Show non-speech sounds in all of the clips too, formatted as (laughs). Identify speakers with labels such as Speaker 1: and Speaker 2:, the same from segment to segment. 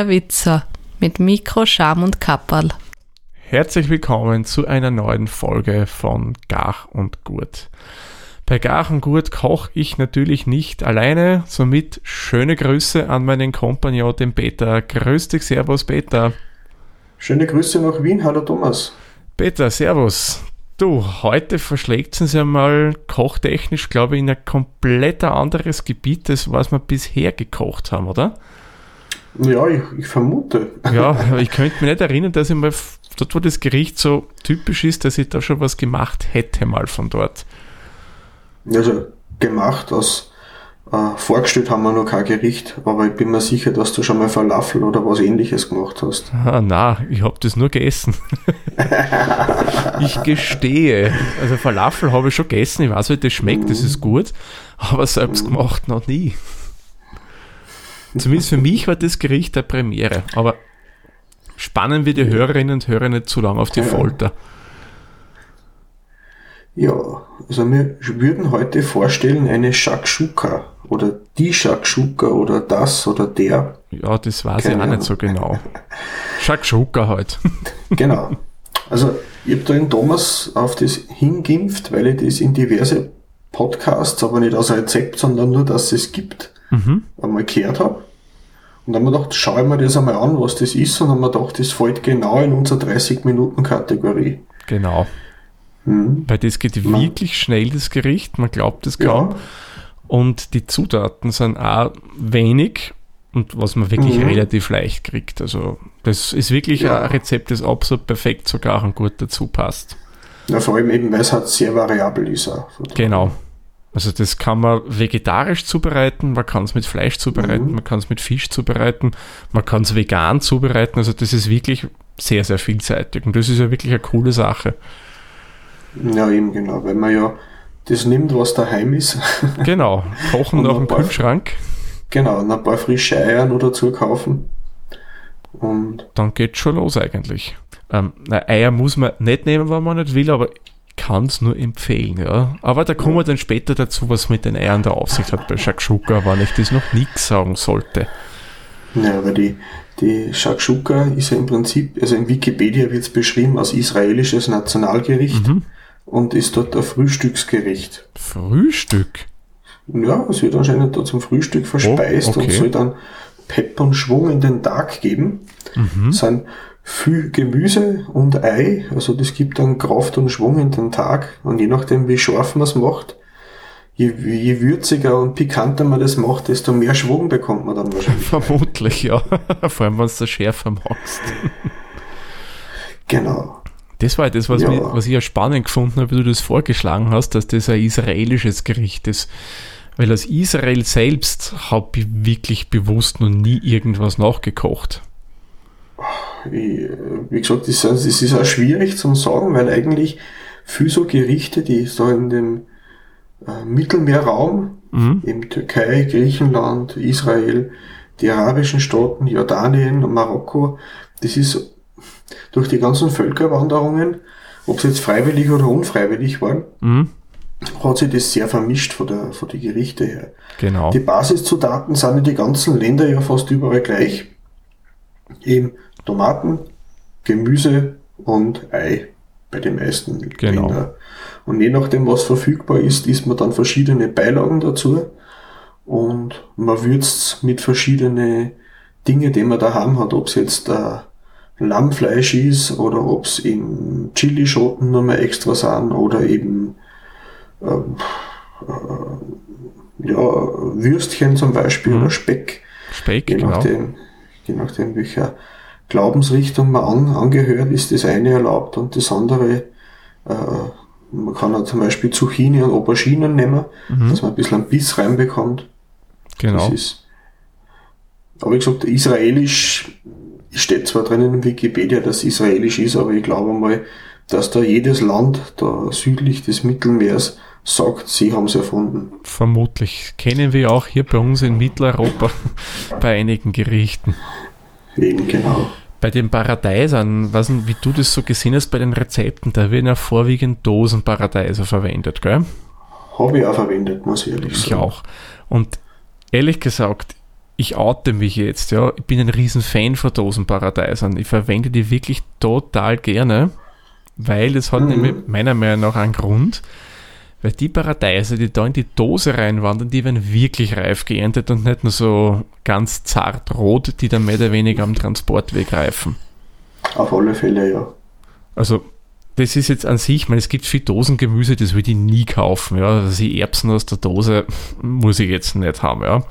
Speaker 1: der Witzer mit Mikro, Scham und Kapperl.
Speaker 2: Herzlich willkommen zu einer neuen Folge von Gach und Gurt. Bei Gach und Gurt koche ich natürlich nicht alleine, somit schöne Grüße an meinen Kompagnon, den Peter. Grüß dich, Servus, Peter.
Speaker 3: Schöne Grüße nach Wien, hallo Thomas.
Speaker 2: Peter, Servus. Du, heute verschlägt es uns ja mal kochtechnisch, glaube ich, in ein komplett anderes Gebiet, als was wir bisher gekocht haben, oder?
Speaker 3: Ja, ich, ich vermute. (laughs)
Speaker 2: Ja, ich könnte mich nicht erinnern, dass ich mal dort, wo das Gericht so typisch ist, dass ich da schon was gemacht hätte, mal von dort.
Speaker 3: Also gemacht aus äh, vorgestellt haben wir noch kein Gericht, aber ich bin mir sicher, dass du schon mal Falafel oder was ähnliches gemacht hast.
Speaker 2: Ah, na, ich habe das nur gegessen. (laughs) ich gestehe. Also Falafel habe ich schon gegessen, ich weiß, wie das schmeckt, das ist gut, aber selbst gemacht noch nie. Zumindest für mich war das Gericht der Premiere, aber spannen wir die Hörerinnen und Hörer nicht zu lange auf die Folter.
Speaker 3: Ja, also wir würden heute vorstellen eine Shakshuka oder die Shakshuka oder das oder der.
Speaker 2: Ja, das weiß Keine ich auch Ahnung. nicht so genau. (laughs) Shakshuka halt. (laughs)
Speaker 3: genau. Also ich habe da den Thomas auf das hingimpft, weil ich das in diverse Podcasts, aber nicht als Rezept, sondern nur, dass es gibt, mhm. einmal gehört habe. Und dann haben wir gedacht, schau ich mir das einmal an, was das ist, und dann haben wir gedacht, das fällt genau in unsere 30-Minuten-Kategorie.
Speaker 2: Genau. Mhm. Weil das geht Man. wirklich schnell, das Gericht, man glaubt es kaum. Ja. Und die Zutaten sind auch wenig und was man wirklich mhm. relativ leicht kriegt. Also das ist wirklich ja. ein Rezept, das absolut perfekt sogar und gut dazu passt.
Speaker 3: Ja, vor allem eben, weil es halt sehr variabel ist. Auch.
Speaker 2: Genau. Also das kann man vegetarisch zubereiten, man kann es mit Fleisch zubereiten, mhm. man kann es mit Fisch zubereiten, man kann es vegan zubereiten. Also das ist wirklich sehr, sehr vielseitig und das ist ja wirklich eine coole Sache.
Speaker 3: Ja, eben genau, weil man ja das nimmt, was daheim ist. (laughs)
Speaker 2: Genau, kochen nach dem Kühlschrank.
Speaker 3: Genau, und ein paar frische Eier nur dazu kaufen.
Speaker 2: Und dann geht's schon los eigentlich. Ähm, na, Eier muss man nicht nehmen, wenn man nicht will, aber kann es nur empfehlen, ja. Aber da kommen wir dann später dazu, was mit den Eiern der Aufsicht hat bei Shakshuka, wenn ich das noch nichts sagen sollte.
Speaker 3: Ja, aber die, die Shakshuka ist ja im Prinzip, also in Wikipedia wird es beschrieben als israelisches Nationalgericht. Mhm und ist dort ein Frühstücksgericht.
Speaker 2: Frühstück?
Speaker 3: Ja, es wird anscheinend da zum Frühstück verspeist oh, okay. und soll dann Pep und Schwung in den Tag geben. Mhm. Es sind viel Gemüse und Ei, also das gibt dann Kraft und Schwung in den Tag und je nachdem wie scharf man es macht, je, je würziger und pikanter man das macht, desto mehr Schwung bekommt man dann wahrscheinlich. (laughs)
Speaker 2: Vermutlich, ja. (laughs) Vor allem, wenn es schärfer machst.
Speaker 3: Genau.
Speaker 2: Das war das, was, ja. mich, was ich ja spannend gefunden habe, wie du das vorgeschlagen hast, dass das ein israelisches Gericht ist. Weil aus Israel selbst habe ich wirklich bewusst noch nie irgendwas nachgekocht.
Speaker 3: Wie gesagt, das ist auch schwierig zu sagen, weil eigentlich für so Gerichte, die so in dem äh, Mittelmeerraum, mhm. Türkei, Griechenland, Israel, die arabischen Staaten, Jordanien, Marokko, das ist durch die ganzen Völkerwanderungen, ob sie jetzt freiwillig oder unfreiwillig waren, mhm. hat sich das sehr vermischt von der, von den Gerichte her.
Speaker 2: Genau.
Speaker 3: Die Basiszutaten sind in die ganzen Länder ja fast überall gleich. Eben Tomaten, Gemüse und Ei bei den meisten
Speaker 2: genau. Ländern.
Speaker 3: Und je nachdem, was verfügbar ist, isst man dann verschiedene Beilagen dazu. Und man würzt mit verschiedenen Dingen, die man daheim hat, ob es jetzt äh, Lammfleisch ist oder ob es in Chilischoten nochmal extra sind oder eben ähm, äh, ja, Würstchen zum Beispiel mhm. oder Speck.
Speaker 2: Speck,
Speaker 3: je
Speaker 2: genau.
Speaker 3: Nachdem, je nachdem, welcher Glaubensrichtung man an, angehört, ist das eine erlaubt und das andere, äh, man kann auch zum Beispiel Zucchini und Auberginen nehmen, mhm. dass man ein bisschen einen Biss reinbekommt.
Speaker 2: Genau. Das
Speaker 3: ist, aber wie gesagt, israelisch steht zwar drinnen in Wikipedia, dass israelisch ist, aber ich glaube mal, dass da jedes Land da südlich des Mittelmeers sagt, sie haben es erfunden.
Speaker 2: Vermutlich. Kennen wir auch hier bei uns in Mitteleuropa (laughs) bei einigen Gerichten.
Speaker 3: Eben, genau.
Speaker 2: Bei den Paradeisern, was, wie du das so gesehen hast bei den Rezepten, da werden ja vorwiegend Dosenparadeiser verwendet, gell?
Speaker 3: Habe ich auch verwendet, muss ich ehrlich sagen.
Speaker 2: Ich auch. Und ehrlich gesagt, ich oute mich jetzt, ja. Ich bin ein riesen Fan von Dosenparadeisern. Ich verwende die wirklich total gerne, weil es hat mhm. nämlich meiner Meinung nach einen Grund, weil die Paradeiser, die da in die Dose reinwandern, die werden wirklich reif geerntet und nicht nur so ganz zart rot, die dann mehr oder weniger am Transportweg reifen.
Speaker 3: Auf alle Fälle, ja.
Speaker 2: Also das ist jetzt an sich, ich meine, es gibt viel Dosengemüse, das würde ich nie kaufen. Ja, also die Erbsen aus der Dose muss ich jetzt nicht haben, ja.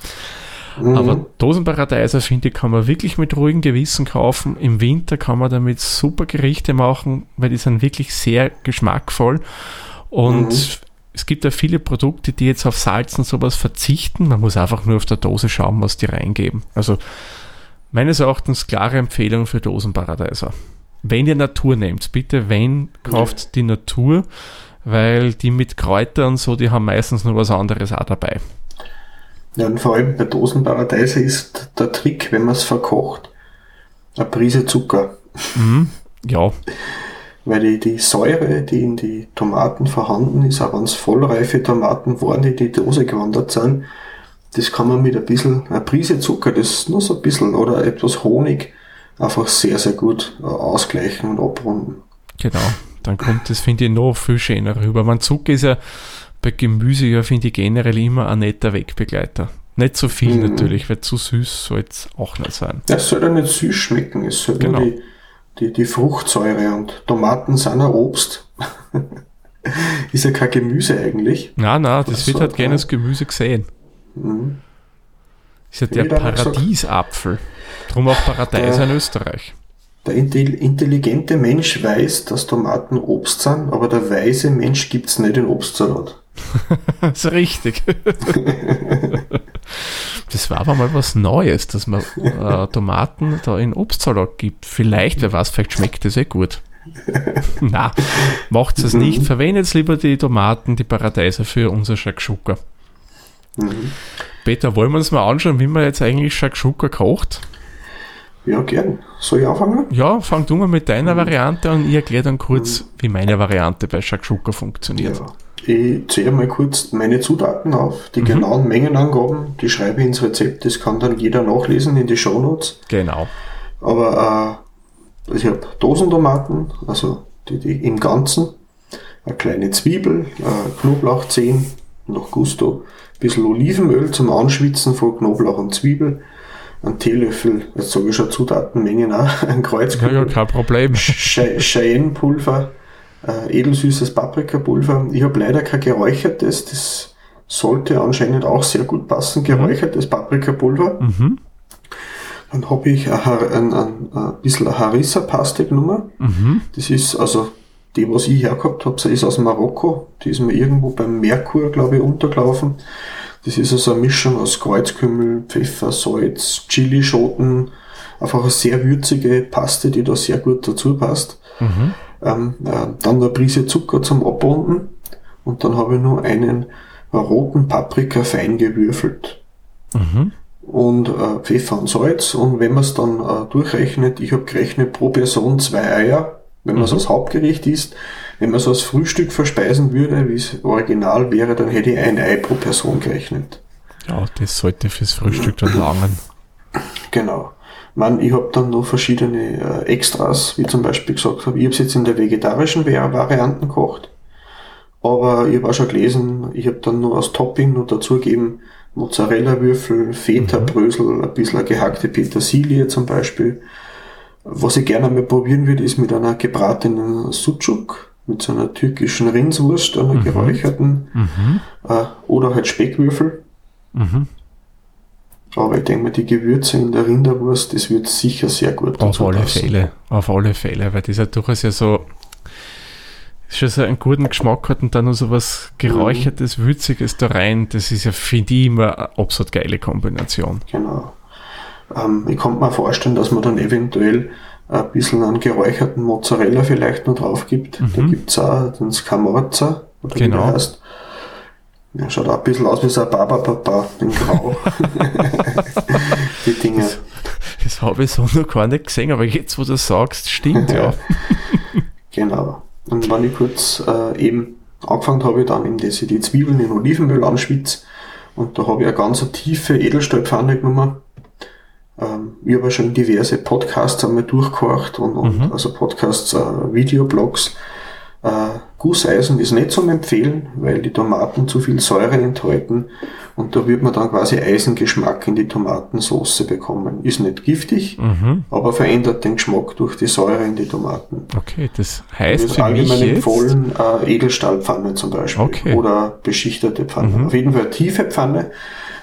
Speaker 2: Mhm. Aber Dosenparadeiser, finde ich, kann man wirklich mit ruhigem Gewissen kaufen. Im Winter kann man damit super Gerichte machen, weil die sind wirklich sehr geschmackvoll. Und mhm. Es gibt ja viele Produkte, die jetzt auf Salz und sowas verzichten. Man muss einfach nur auf der Dose schauen, was die reingeben. Also meines Erachtens klare Empfehlung für Dosenparadeiser. Wenn ihr Natur nehmt, bitte, wenn, kauft ja. die Natur, weil die mit Kräutern und so, die haben meistens noch was anderes auch dabei.
Speaker 3: Ja, und vor allem bei Dosenparadeise ist der Trick, wenn man es verkocht, eine Prise Zucker.
Speaker 2: Mhm. Ja.
Speaker 3: Weil die, die Säure, die in die Tomaten vorhanden ist, auch wenn es vollreife Tomaten waren, die in die Dose gewandert sind, das kann man mit ein bisschen, eine Prise Zucker, das nur so ein bisschen, oder etwas Honig, einfach sehr, sehr gut äh, ausgleichen und abrunden.
Speaker 2: Genau, dann kommt das, finde ich, noch viel schöner rüber. Man Zucker ist ja bei Gemüse ja, finde ich generell immer ein netter Wegbegleiter. Nicht so viel mhm. natürlich, weil zu süß soll es auch nicht sein.
Speaker 3: Es soll ja nicht süß schmecken, es soll genau. nur die, die, die Fruchtsäure und Tomaten sind ein Obst. (laughs) ist ja kein Gemüse eigentlich.
Speaker 2: Na, na, das, das wird halt gerne als Gemüse gesehen. Mhm. Ist ja der Paradiesapfel. Drum auch Paradeiser in Österreich.
Speaker 3: Der intelligente Mensch weiß, dass Tomaten Obst sind, aber der weise Mensch gibt es nicht in Obstsalat.
Speaker 2: Das (laughs) ist richtig. (laughs) das war aber mal was Neues, dass man äh, Tomaten da in Obstsalat gibt. Vielleicht, wer weiß, vielleicht schmeckt das eh gut. (laughs) Na, macht es mhm. nicht. Verwendet lieber die Tomaten, die Paradeiser für unser Shakshuka. Mhm. Peter, wollen wir uns mal anschauen, wie man jetzt eigentlich Shakshuka kocht?
Speaker 3: Ja, gern. Soll ich anfangen?
Speaker 2: Ja, fang du mal mit deiner mhm. Variante an. Ich erkläre dann kurz, mhm. wie meine Variante bei Shakshuka funktioniert. Ja.
Speaker 3: Ich zähle mal kurz meine Zutaten auf. Die mhm. genauen Mengenangaben, die schreibe ich ins Rezept. Das kann dann jeder nachlesen in die Shownotes.
Speaker 2: Genau.
Speaker 3: Aber äh, ich habe Dosentomaten, also die, die im Ganzen, eine kleine Zwiebel, äh, Knoblauchzehen, noch Gusto, ein bisschen Olivenöl zum Anschwitzen von Knoblauch und Zwiebel, ein Teelöffel, jetzt sage ich schon Zutatenmengen auch, (laughs) ein Kreuzkübel.
Speaker 2: Ja, ja, kein Problem.
Speaker 3: Cheyenne-Pulver, äh, edelsüßes Paprikapulver. Ich habe leider kein geräuchertes, das sollte anscheinend auch sehr gut passen, geräuchertes mhm. Paprikapulver. Mhm. Dann habe ich ein, ein, ein, ein bisschen Harissa-Paste genommen. Mhm. Das ist also die, was ich hergehabt habe, ist aus Marokko. Die ist mir irgendwo beim Merkur, glaube ich, untergelaufen. Das ist also eine Mischung aus Kreuzkümmel, Pfeffer, Salz, Chilischoten, einfach eine sehr würzige Paste, die da sehr gut dazu passt. Mhm. Ähm, äh, dann eine Prise Zucker zum Abrunden und dann habe ich nur einen roten Paprika fein gewürfelt. Mhm. Und äh, Pfeffer und Salz. Und wenn man es dann äh, durchrechnet, ich habe gerechnet pro Person zwei Eier, wenn man es mhm. als Hauptgericht isst. Wenn man es als Frühstück verspeisen würde, wie es original wäre, dann hätte ich ein Ei pro Person gerechnet.
Speaker 2: Ja, das sollte fürs Frühstück dann langen.
Speaker 3: Genau. Man, ich habe dann noch verschiedene äh, Extras, wie zum Beispiel gesagt habe, ich habe es jetzt in der vegetarischen Variante gekocht. Aber ich habe auch schon gelesen, ich habe dann nur als Topping noch dazugegeben Mozzarella-Würfel, Feta-Brösel, mhm. ein bisschen gehackte Petersilie zum Beispiel. Was ich gerne mal probieren würde, ist mit einer gebratenen Sucuk, mit so einer türkischen Rindswurst, einer mhm. geräucherten, mhm. Äh, oder halt Speckwürfel. Mhm. Aber ich denke mal, die Gewürze in der Rinderwurst, das wird sicher sehr gut
Speaker 2: Auf alle passen. Fälle, auf alle Fälle, weil das ja durchaus ja so schon so einen guten Geschmack hat und dann noch so was geräuchertes, würziges da rein, das ist ja, finde ich, immer eine absolut geile Kombination.
Speaker 3: Genau. Ähm, ich kann mir vorstellen, dass man dann eventuell ein bisschen an geräucherten Mozzarella vielleicht noch drauf gibt. Mhm. Da gibt's auch den Scamorza,
Speaker 2: oder genau. wie der genau. heißt.
Speaker 3: Ja, schaut auch ein bisschen aus wie so ein Baba-Papa in Grau. (laughs)
Speaker 2: die Dinge. Das, das habe ich so noch gar nicht gesehen, aber jetzt, wo du sagst, stimmt ja. (laughs)
Speaker 3: genau. Und wenn ich kurz äh, eben angefangen habe, dann eben dass ich die Zwiebeln in Olivenöl anschwitze und da habe ich eine ganz tiefe Edelstahlpfanne genommen Ähm, ich habe schon diverse Podcasts einmal durchgehorcht und, und mhm. also Podcasts, äh, Videoblogs. Äh, Gusseisen ist nicht zum Empfehlen, weil die Tomaten zu viel Säure enthalten und da wird man dann quasi Eisengeschmack in die Tomatensauce bekommen. Ist nicht giftig, mhm. aber verändert den Geschmack durch die Säure in die Tomaten.
Speaker 2: Okay, das heißt das für
Speaker 3: allgemein mich empfohlen äh, Edelstahlpfanne zum Beispiel okay. oder beschichtete Pfanne. Mhm. Auf jeden Fall tiefe Pfanne,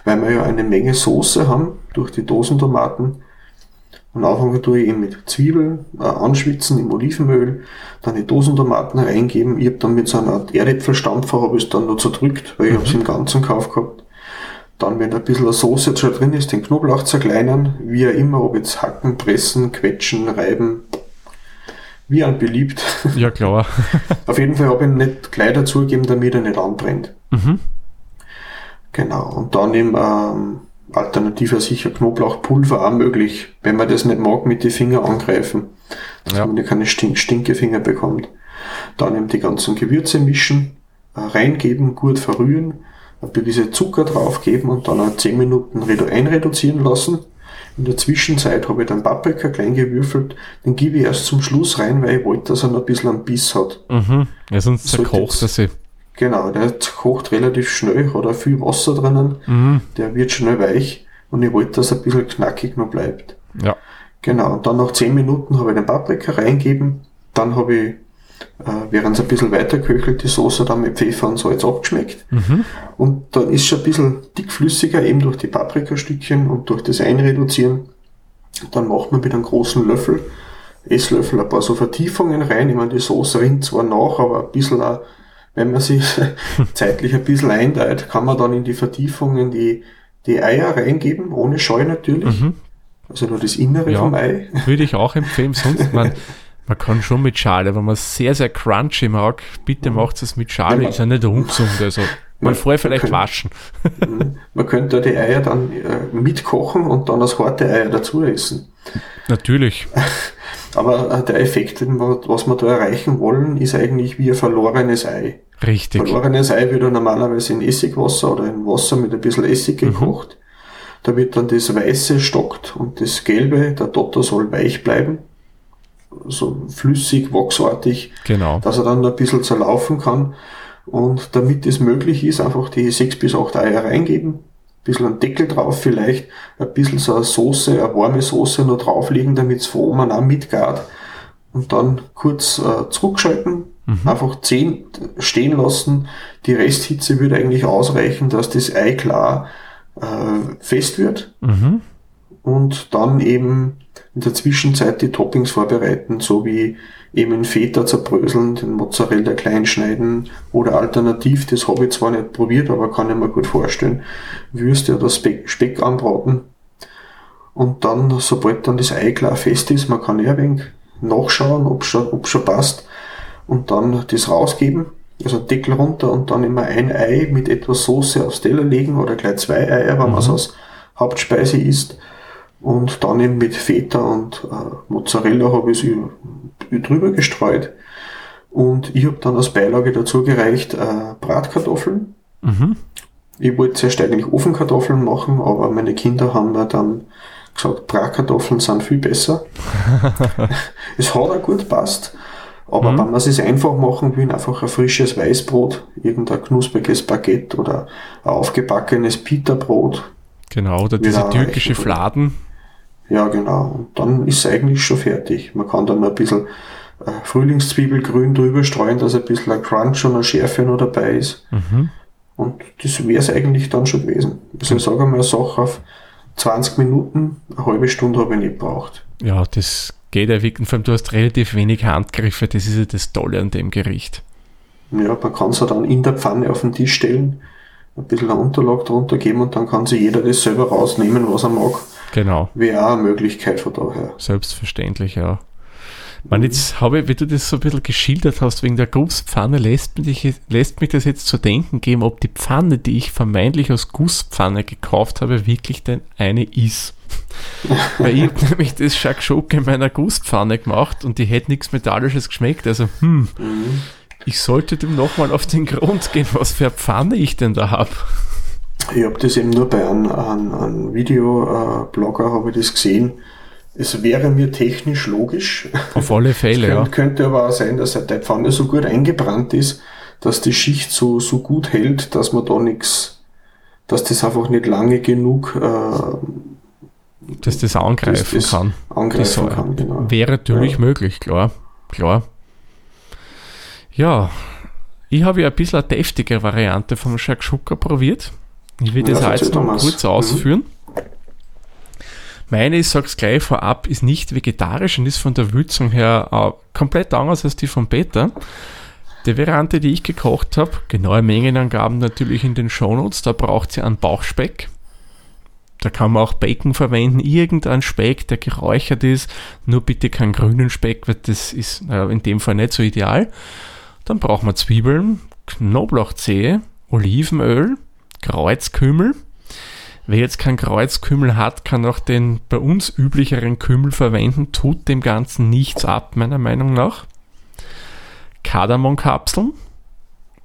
Speaker 3: weil wir ja eine Menge Soße haben durch die Dosentomaten am Anfang tue ich eben mit Zwiebeln äh, anschwitzen im Olivenöl, dann die Dosentomaten reingeben. Ich habe dann mit so einer Art Erdäpfelstampfer habe ich es dann noch zerdrückt, weil ich mhm. habe es im ganzen Kauf gehabt. Dann, wenn ein bisschen Soße jetzt schon drin ist, den Knoblauch zerkleinern, wie auch immer, ob jetzt hacken, pressen, quetschen, reiben, wie ein beliebt. (laughs)
Speaker 2: Ja, klar.
Speaker 3: Auf jeden Fall habe ich nicht gleich dazugegeben, damit er nicht anbrennt. Mhm. Genau. Und dann eben ähm, Alternative sicher Knoblauchpulver auch möglich, wenn man das nicht mag, mit den Fingern angreifen, dass ja. man keine Stink Stinkefinger bekommt. Dann eben die ganzen Gewürze mischen, äh, reingeben, gut verrühren, ein bisschen Zucker draufgeben und dann 10 Minuten einreduzieren lassen. In der Zwischenzeit habe ich dann Paprika klein gewürfelt, den gebe ich erst zum Schluss rein, weil ich wollte, dass er noch ein bisschen einen Biss hat.
Speaker 2: Mhm. Ja, sonst zerkocht er sich.
Speaker 3: Genau, der kocht relativ schnell, hat auch viel Wasser drinnen, mhm. der wird schnell weich und ich wollte, dass er ein bisschen knackig noch bleibt.
Speaker 2: Ja.
Speaker 3: Genau, und dann nach 10 Minuten habe ich den Paprika reingeben, dann habe ich, äh, während es ein bisschen weiter köchelt, die Soße dann mit Pfeffer und Salz abgeschmeckt. Mhm. Und dann ist schon ein bisschen dickflüssiger, eben durch die Paprikastückchen und durch das Einreduzieren. Dann macht man mit einem großen Löffel, Esslöffel, ein paar so Vertiefungen rein. Ich meine, die Soße rinnt zwar nach, aber ein bisschen auch wenn man sich (laughs) zeitlich ein bisschen einteilt, kann man dann in die Vertiefungen die, die Eier reingeben, ohne Scheu natürlich. Mhm. Also nur das Innere ja, vom Ei.
Speaker 2: Würde ich auch (laughs) empfehlen, sonst man, man kann schon mit Schale, wenn man sehr, sehr crunchy mag, bitte macht es mit Schale, ja, ist ja nicht ungesund. (laughs) Also man, man vorher vielleicht man waschen.
Speaker 3: Mhm. man könnte die Eier dann äh, mitkochen und dann als harte Eier dazu essen.
Speaker 2: Natürlich.
Speaker 3: Aber äh, der Effekt, was wir da erreichen wollen, ist eigentlich wie ein verlorenes Ei.
Speaker 2: Richtig.
Speaker 3: Verlorenes Ei wird normalerweise in Essigwasser oder in Wasser mit ein bisschen Essig mhm. gekocht. Mhm. Da wird dann das Weiße stockt und das Gelbe, der Dotter soll weich bleiben. So flüssig, wachsartig.
Speaker 2: Genau.
Speaker 3: Dass er dann ein bisschen zerlaufen kann. Und damit es möglich ist, einfach die sechs bis acht Eier reingeben, bisschen einen Deckel drauf vielleicht, ein bisschen so eine Soße, eine warme Soße noch drauflegen, damit es von oben auch mitgart. Und dann kurz äh, zurückschalten, mhm. einfach 10 stehen lassen. Die Resthitze würde eigentlich ausreichen, dass das Ei klar äh, fest wird. Mhm. Und dann eben in der Zwischenzeit die Toppings vorbereiten, so wie eben Feta zerbröseln, den Mozzarella klein schneiden oder alternativ, das habe ich zwar nicht probiert, aber kann ich mir gut vorstellen, Würste oder Speck, Speck anbraten. Und dann, sobald dann das Ei klar fest ist, man kann ja ein wenig nachschauen, ob schon, ob schon passt und dann das rausgeben, also Deckel runter und dann immer ein Ei mit etwas Soße aufs Teller legen oder gleich zwei Eier, wenn mhm. man es als Hauptspeise isst und dann eben mit Feta und äh, Mozzarella habe ich sie drüber gestreut. Und ich habe dann als Beilage dazu gereicht äh, Bratkartoffeln. Mhm. Ich wollte zuerst eigentlich Ofenkartoffeln machen, aber meine Kinder haben mir dann gesagt, Bratkartoffeln sind viel besser. (laughs) es hat auch gut passt. Aber mhm. wenn man es sich einfach machen will, einfach ein frisches Weißbrot, irgendein knuspriges Baguette oder ein aufgebackenes Pita-Brot.
Speaker 2: Genau, oder diese türkische Fladen.
Speaker 3: Ja, genau. Und dann ist es eigentlich schon fertig. Man kann dann ein bisschen äh, Frühlingszwiebelgrün drüber streuen, dass ein bisschen ein Crunch und eine Schärfe noch dabei ist. Mhm. Und das wäre es eigentlich dann schon gewesen. Also ich sage mal, eine Sache auf 20 Minuten, eine halbe Stunde habe ich nicht gebraucht.
Speaker 2: Ja, das geht ja wirklich. Vor allem, du hast relativ wenig Handgriffe, das ist ja das Tolle an dem Gericht.
Speaker 3: Ja, man kann es dann in der Pfanne auf den Tisch stellen, ein bisschen eine Unterlage drunter geben und dann kann sich jeder das selber rausnehmen, was er mag.
Speaker 2: Genau.
Speaker 3: Wäre auch eine Möglichkeit von daher.
Speaker 2: Selbstverständlich, ja. Man, jetzt habe ich, wie du das so ein bisschen geschildert hast, wegen der Gusspfanne, lässt mich, lässt mich das jetzt zu denken geben, ob die Pfanne, die ich vermeintlich aus Gusspfanne gekauft habe, wirklich denn eine ist. (laughs) Weil ich habe nämlich das Shakshuka in meiner Gusspfanne gemacht und die hätte nichts Metallisches geschmeckt. Also, hm, mhm. ich sollte dem nochmal auf den Grund gehen, was für eine Pfanne ich denn da habe.
Speaker 3: Ich habe das eben nur bei einem, einem, einem Videoblogger habe ich das gesehen. Es wäre mir technisch logisch.
Speaker 2: Auf alle Fälle,
Speaker 3: könnte, ja. Könnte aber auch sein, dass die Pfanne so gut eingebrannt ist, dass die Schicht so, so gut hält, dass man da nichts, dass das einfach nicht lange genug äh,
Speaker 2: dass das angreifen das kann.
Speaker 3: Angreifen kann,
Speaker 2: genau. Wäre natürlich ja. möglich, klar. Klar. Ja, ich habe ja ein bisschen eine deftige Variante vom Shakshuka probiert. Ich will das ja, jetzt noch kurz mhm. Meine, ich sage es gleich vorab, ist nicht vegetarisch und ist von der Würzung her äh, komplett anders als die von Peter. Die Variante, die ich gekocht habe, genaue Mengenangaben natürlich in den Shownotes, da braucht sie einen Bauchspeck. Da kann man auch Bacon verwenden, irgendein Speck, der geräuchert ist, nur bitte keinen grünen Speck, weil das ist äh, in dem Fall nicht so ideal. Dann brauchen wir Zwiebeln, Knoblauchzehe, Olivenöl, Kreuzkümmel. Wer jetzt kein Kreuzkümmel hat, kann auch den bei uns üblicheren Kümmel verwenden, tut dem Ganzen nichts ab, meiner Meinung nach. Kardamonkapseln,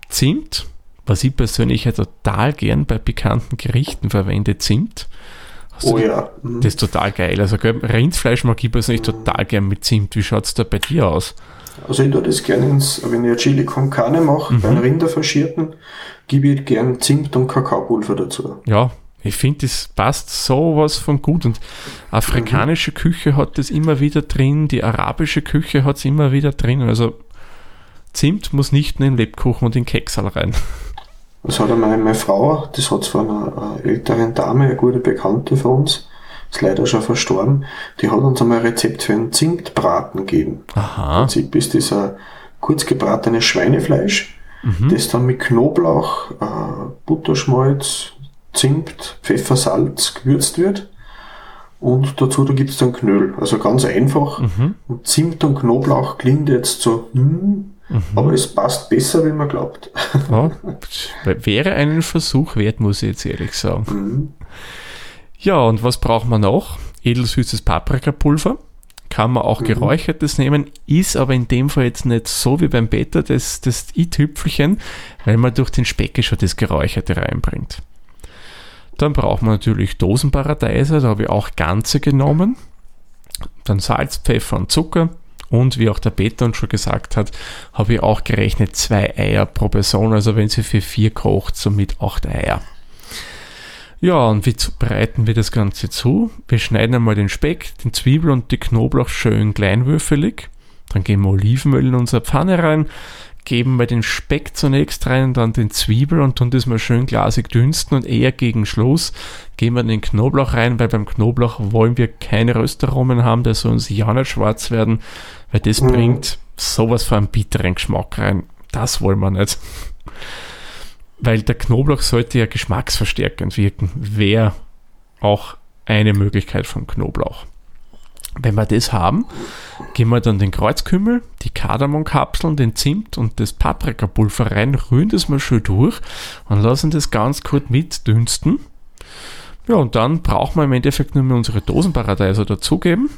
Speaker 2: Zimt, was ich persönlich ja total gern bei bekannten Gerichten verwende, Zimt.
Speaker 3: oh ja.
Speaker 2: Mhm. Das ist total geil. Also Rindfleisch mag ich persönlich mhm. total gern mit Zimt. Wie schaut es da bei dir aus?
Speaker 3: Also ich tue das gerne ins, wenn ich Chili con Carne mache, mhm. beim Rinderfaschierten, gebe ich gern Zimt und Kakaopulver dazu.
Speaker 2: Ja, ich finde, das passt sowas von gut. Und afrikanische mhm. Küche hat das immer wieder drin, die arabische Küche hat es immer wieder drin. Also Zimt muss nicht nur in Lebkuchen und in Keksal rein. (laughs)
Speaker 3: Das hat meine, meine Frau, das hat von einer, einer älteren Dame, eine gute Bekannte von uns, ist leider schon verstorben, die hat uns einmal ein Rezept für einen Zimtbraten gegeben.
Speaker 2: Aha.
Speaker 3: Im Prinzip ist das ein kurz gebratenes Schweinefleisch, mhm. das dann mit Knoblauch, äh, Butterschmalz, Zimt, Pfeffer, Salz gewürzt wird. Und dazu da gibt's dann Knödel. Also ganz einfach. Mhm. Und Zimt und Knoblauch klingt jetzt so, hm, mhm. aber es passt besser, wie man glaubt.
Speaker 2: Ja, wäre einen Versuch wert, muss ich jetzt ehrlich sagen. Mhm. Ja, und was braucht man noch? Edelsüßes Paprikapulver. Kann man auch mhm. geräuchertes nehmen, ist aber in dem Fall jetzt nicht so wie beim Beta das, das i-Tüpfelchen, weil man durch den Speck schon das Geräucherte reinbringt. Dann braucht man natürlich Dosenparadeiser, da habe ich auch ganze genommen. Dann Salz, Pfeffer und Zucker. Und wie auch der Peter uns schon gesagt hat, habe ich auch gerechnet zwei Eier pro Person. Also wenn sie für vier kocht, somit acht Eier. Ja, und wie bereiten wir das Ganze zu? Wir schneiden einmal den Speck, den Zwiebel und die Knoblauch schön kleinwürfelig. Dann geben wir Olivenöl in unsere Pfanne rein, geben wir den Speck zunächst rein, dann den Zwiebel und tun das mal schön glasig dünsten und eher gegen Schluss geben wir den Knoblauch rein, weil beim Knoblauch wollen wir keine Röstaromen haben, der soll uns ja nicht schwarz werden, weil das mhm. bringt sowas von einem bitteren Geschmack rein. Das wollen wir nicht weil der Knoblauch sollte ja geschmacksverstärkend wirken, wäre auch eine Möglichkeit vom Knoblauch. Wenn wir das haben, gehen wir dann den Kreuzkümmel, die Kardamonkapseln, den Zimt und das Paprikapulver rein, rühren das mal schön durch und lassen das ganz kurz mitdünsten. Ja, und dann brauchen wir im Endeffekt nur mehr unsere Dosenparadeiser dazugeben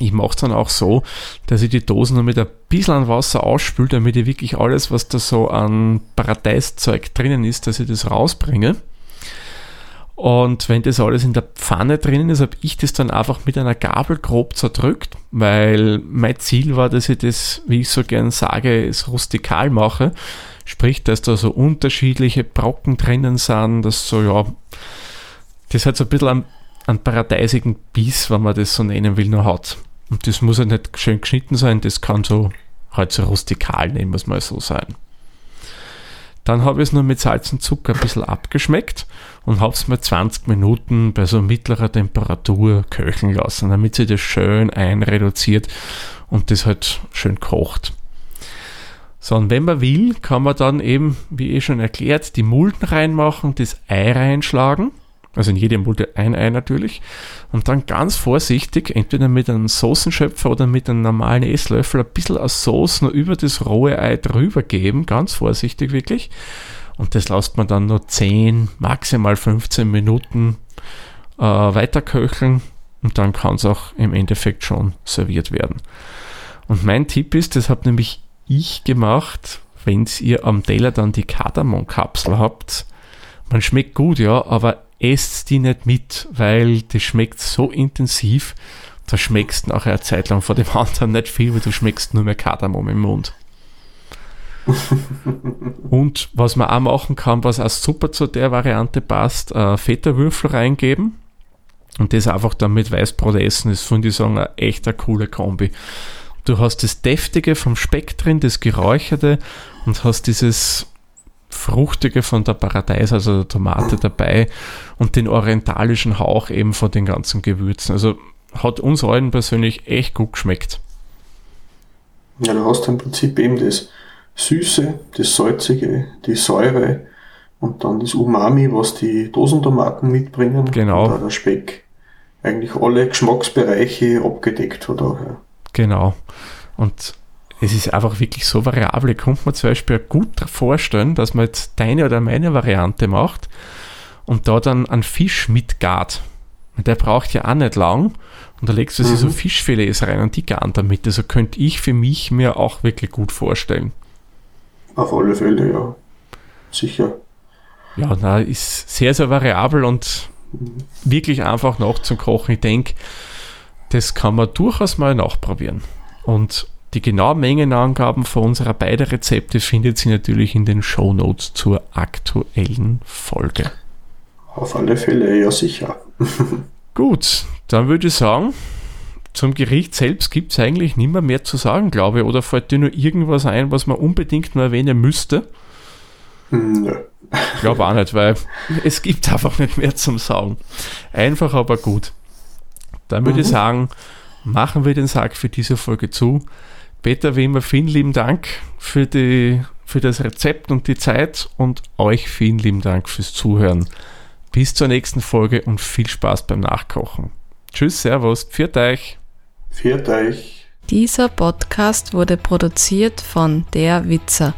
Speaker 2: ich mache es dann auch so, dass ich die Dosen nur mit ein bisschen an Wasser ausspüle, damit ich wirklich alles, was da so an Paradeiszeug drinnen ist, dass ich das rausbringe. Und wenn das alles in der Pfanne drinnen ist, habe ich das dann einfach mit einer Gabel grob zerdrückt, weil mein Ziel war, dass ich das, wie ich so gern sage, es rustikal mache. Sprich, dass da so unterschiedliche Brocken drinnen sind, dass so, ja, das hat so ein bisschen einen, einen paradeisigen Biss, wenn man das so nennen will, noch hat. Und das muss ja nicht schön geschnitten sein, das kann so halt so rustikal, nehmen wir es mal so sein. Dann habe ich es nur mit Salz und Zucker ein bisschen abgeschmeckt und habe es mal 20 Minuten bei so mittlerer Temperatur köcheln lassen, damit sich das schön einreduziert und das halt schön kocht. So, und wenn man will, kann man dann eben, wie eh schon erklärt, die Mulden reinmachen, das Ei reinschlagen also in jede Mulde ein Ei natürlich. Und dann ganz vorsichtig, entweder mit einem Soßenschöpfer oder mit einem normalen Esslöffel, ein bisschen aus Soße noch über das rohe Ei drüber geben. Ganz vorsichtig wirklich. Und das lässt man dann nur 10, maximal 15 Minuten äh, weiterköcheln. Und dann kann es auch im Endeffekt schon serviert werden. Und mein Tipp ist, das habe nämlich ich gemacht, wenn ihr am Teller dann die Kardamomkapsel habt, man schmeckt gut, ja, aber esst die nicht mit, weil das schmeckt so intensiv, da schmeckst du nachher eine Zeit lang vor dem anderen nicht viel, weil du schmeckst nur mehr Kardamom im Mund. (laughs) und was man auch machen kann, was auch super zu der Variante passt, äh, Feta-Würfel reingeben und das einfach dann mit Weißbrot essen, ist, finde ich sagen, eine echt eine coole Kombi. Du hast das Deftige vom Speck drin, das Geräucherte und hast dieses Fruchtige von der Paradeis, also der Tomate dabei und den orientalischen Hauch eben von den ganzen Gewürzen. Also hat uns allen persönlich echt gut geschmeckt.
Speaker 3: Ja, du hast im Prinzip eben das Süße, das Salzige, die Säure und dann das Umami, was die Dosentomaten mitbringen.
Speaker 2: Genau.
Speaker 3: Und der Speck eigentlich alle Geschmacksbereiche abgedeckt hat auch. Ja.
Speaker 2: Genau. Und es ist einfach wirklich so variabel. Ich konnte mir zum Beispiel gut vorstellen, dass man jetzt deine oder meine Variante macht und da dann einen Fisch mitgart. Der braucht ja auch nicht lang. Und da legst du mhm. so Fischfilets rein und die garen damit. Also könnte ich für mich mir auch wirklich gut vorstellen.
Speaker 3: Auf alle Fälle, ja. Sicher.
Speaker 2: Ja, na, ist sehr, sehr variabel und mhm. wirklich einfach nachzukochen. Ich denke, das kann man durchaus mal nachprobieren. Und die genauen Mengenangaben für unsere beiden Rezepte findet ihr natürlich in den Show Notes zur aktuellen Folge.
Speaker 3: Auf alle Fälle, ja sicher. (laughs)
Speaker 2: Gut, dann würde ich sagen, zum Gericht selbst gibt es eigentlich nicht mehr, mehr zu sagen, glaube ich. Oder fällt dir nur irgendwas ein, was man unbedingt nur erwähnen müsste?
Speaker 3: Nö.
Speaker 2: Ich glaube auch nicht, weil es gibt einfach nicht mehr zum Sagen. Einfach, aber gut. Dann würde mhm. ich sagen, machen wir den Sack für diese Folge zu. Peter, wie immer, vielen lieben Dank für, die, für das Rezept und die Zeit und euch vielen lieben Dank fürs Zuhören. Bis zur nächsten Folge und viel Spaß beim Nachkochen. Tschüss, Servus, pfiat euch.
Speaker 3: Pfiat euch.
Speaker 1: Dieser Podcast wurde produziert von Der Witzer.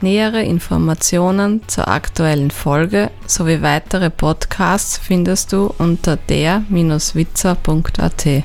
Speaker 1: Nähere Informationen zur aktuellen Folge sowie weitere Podcasts findest du unter der-witzer.at.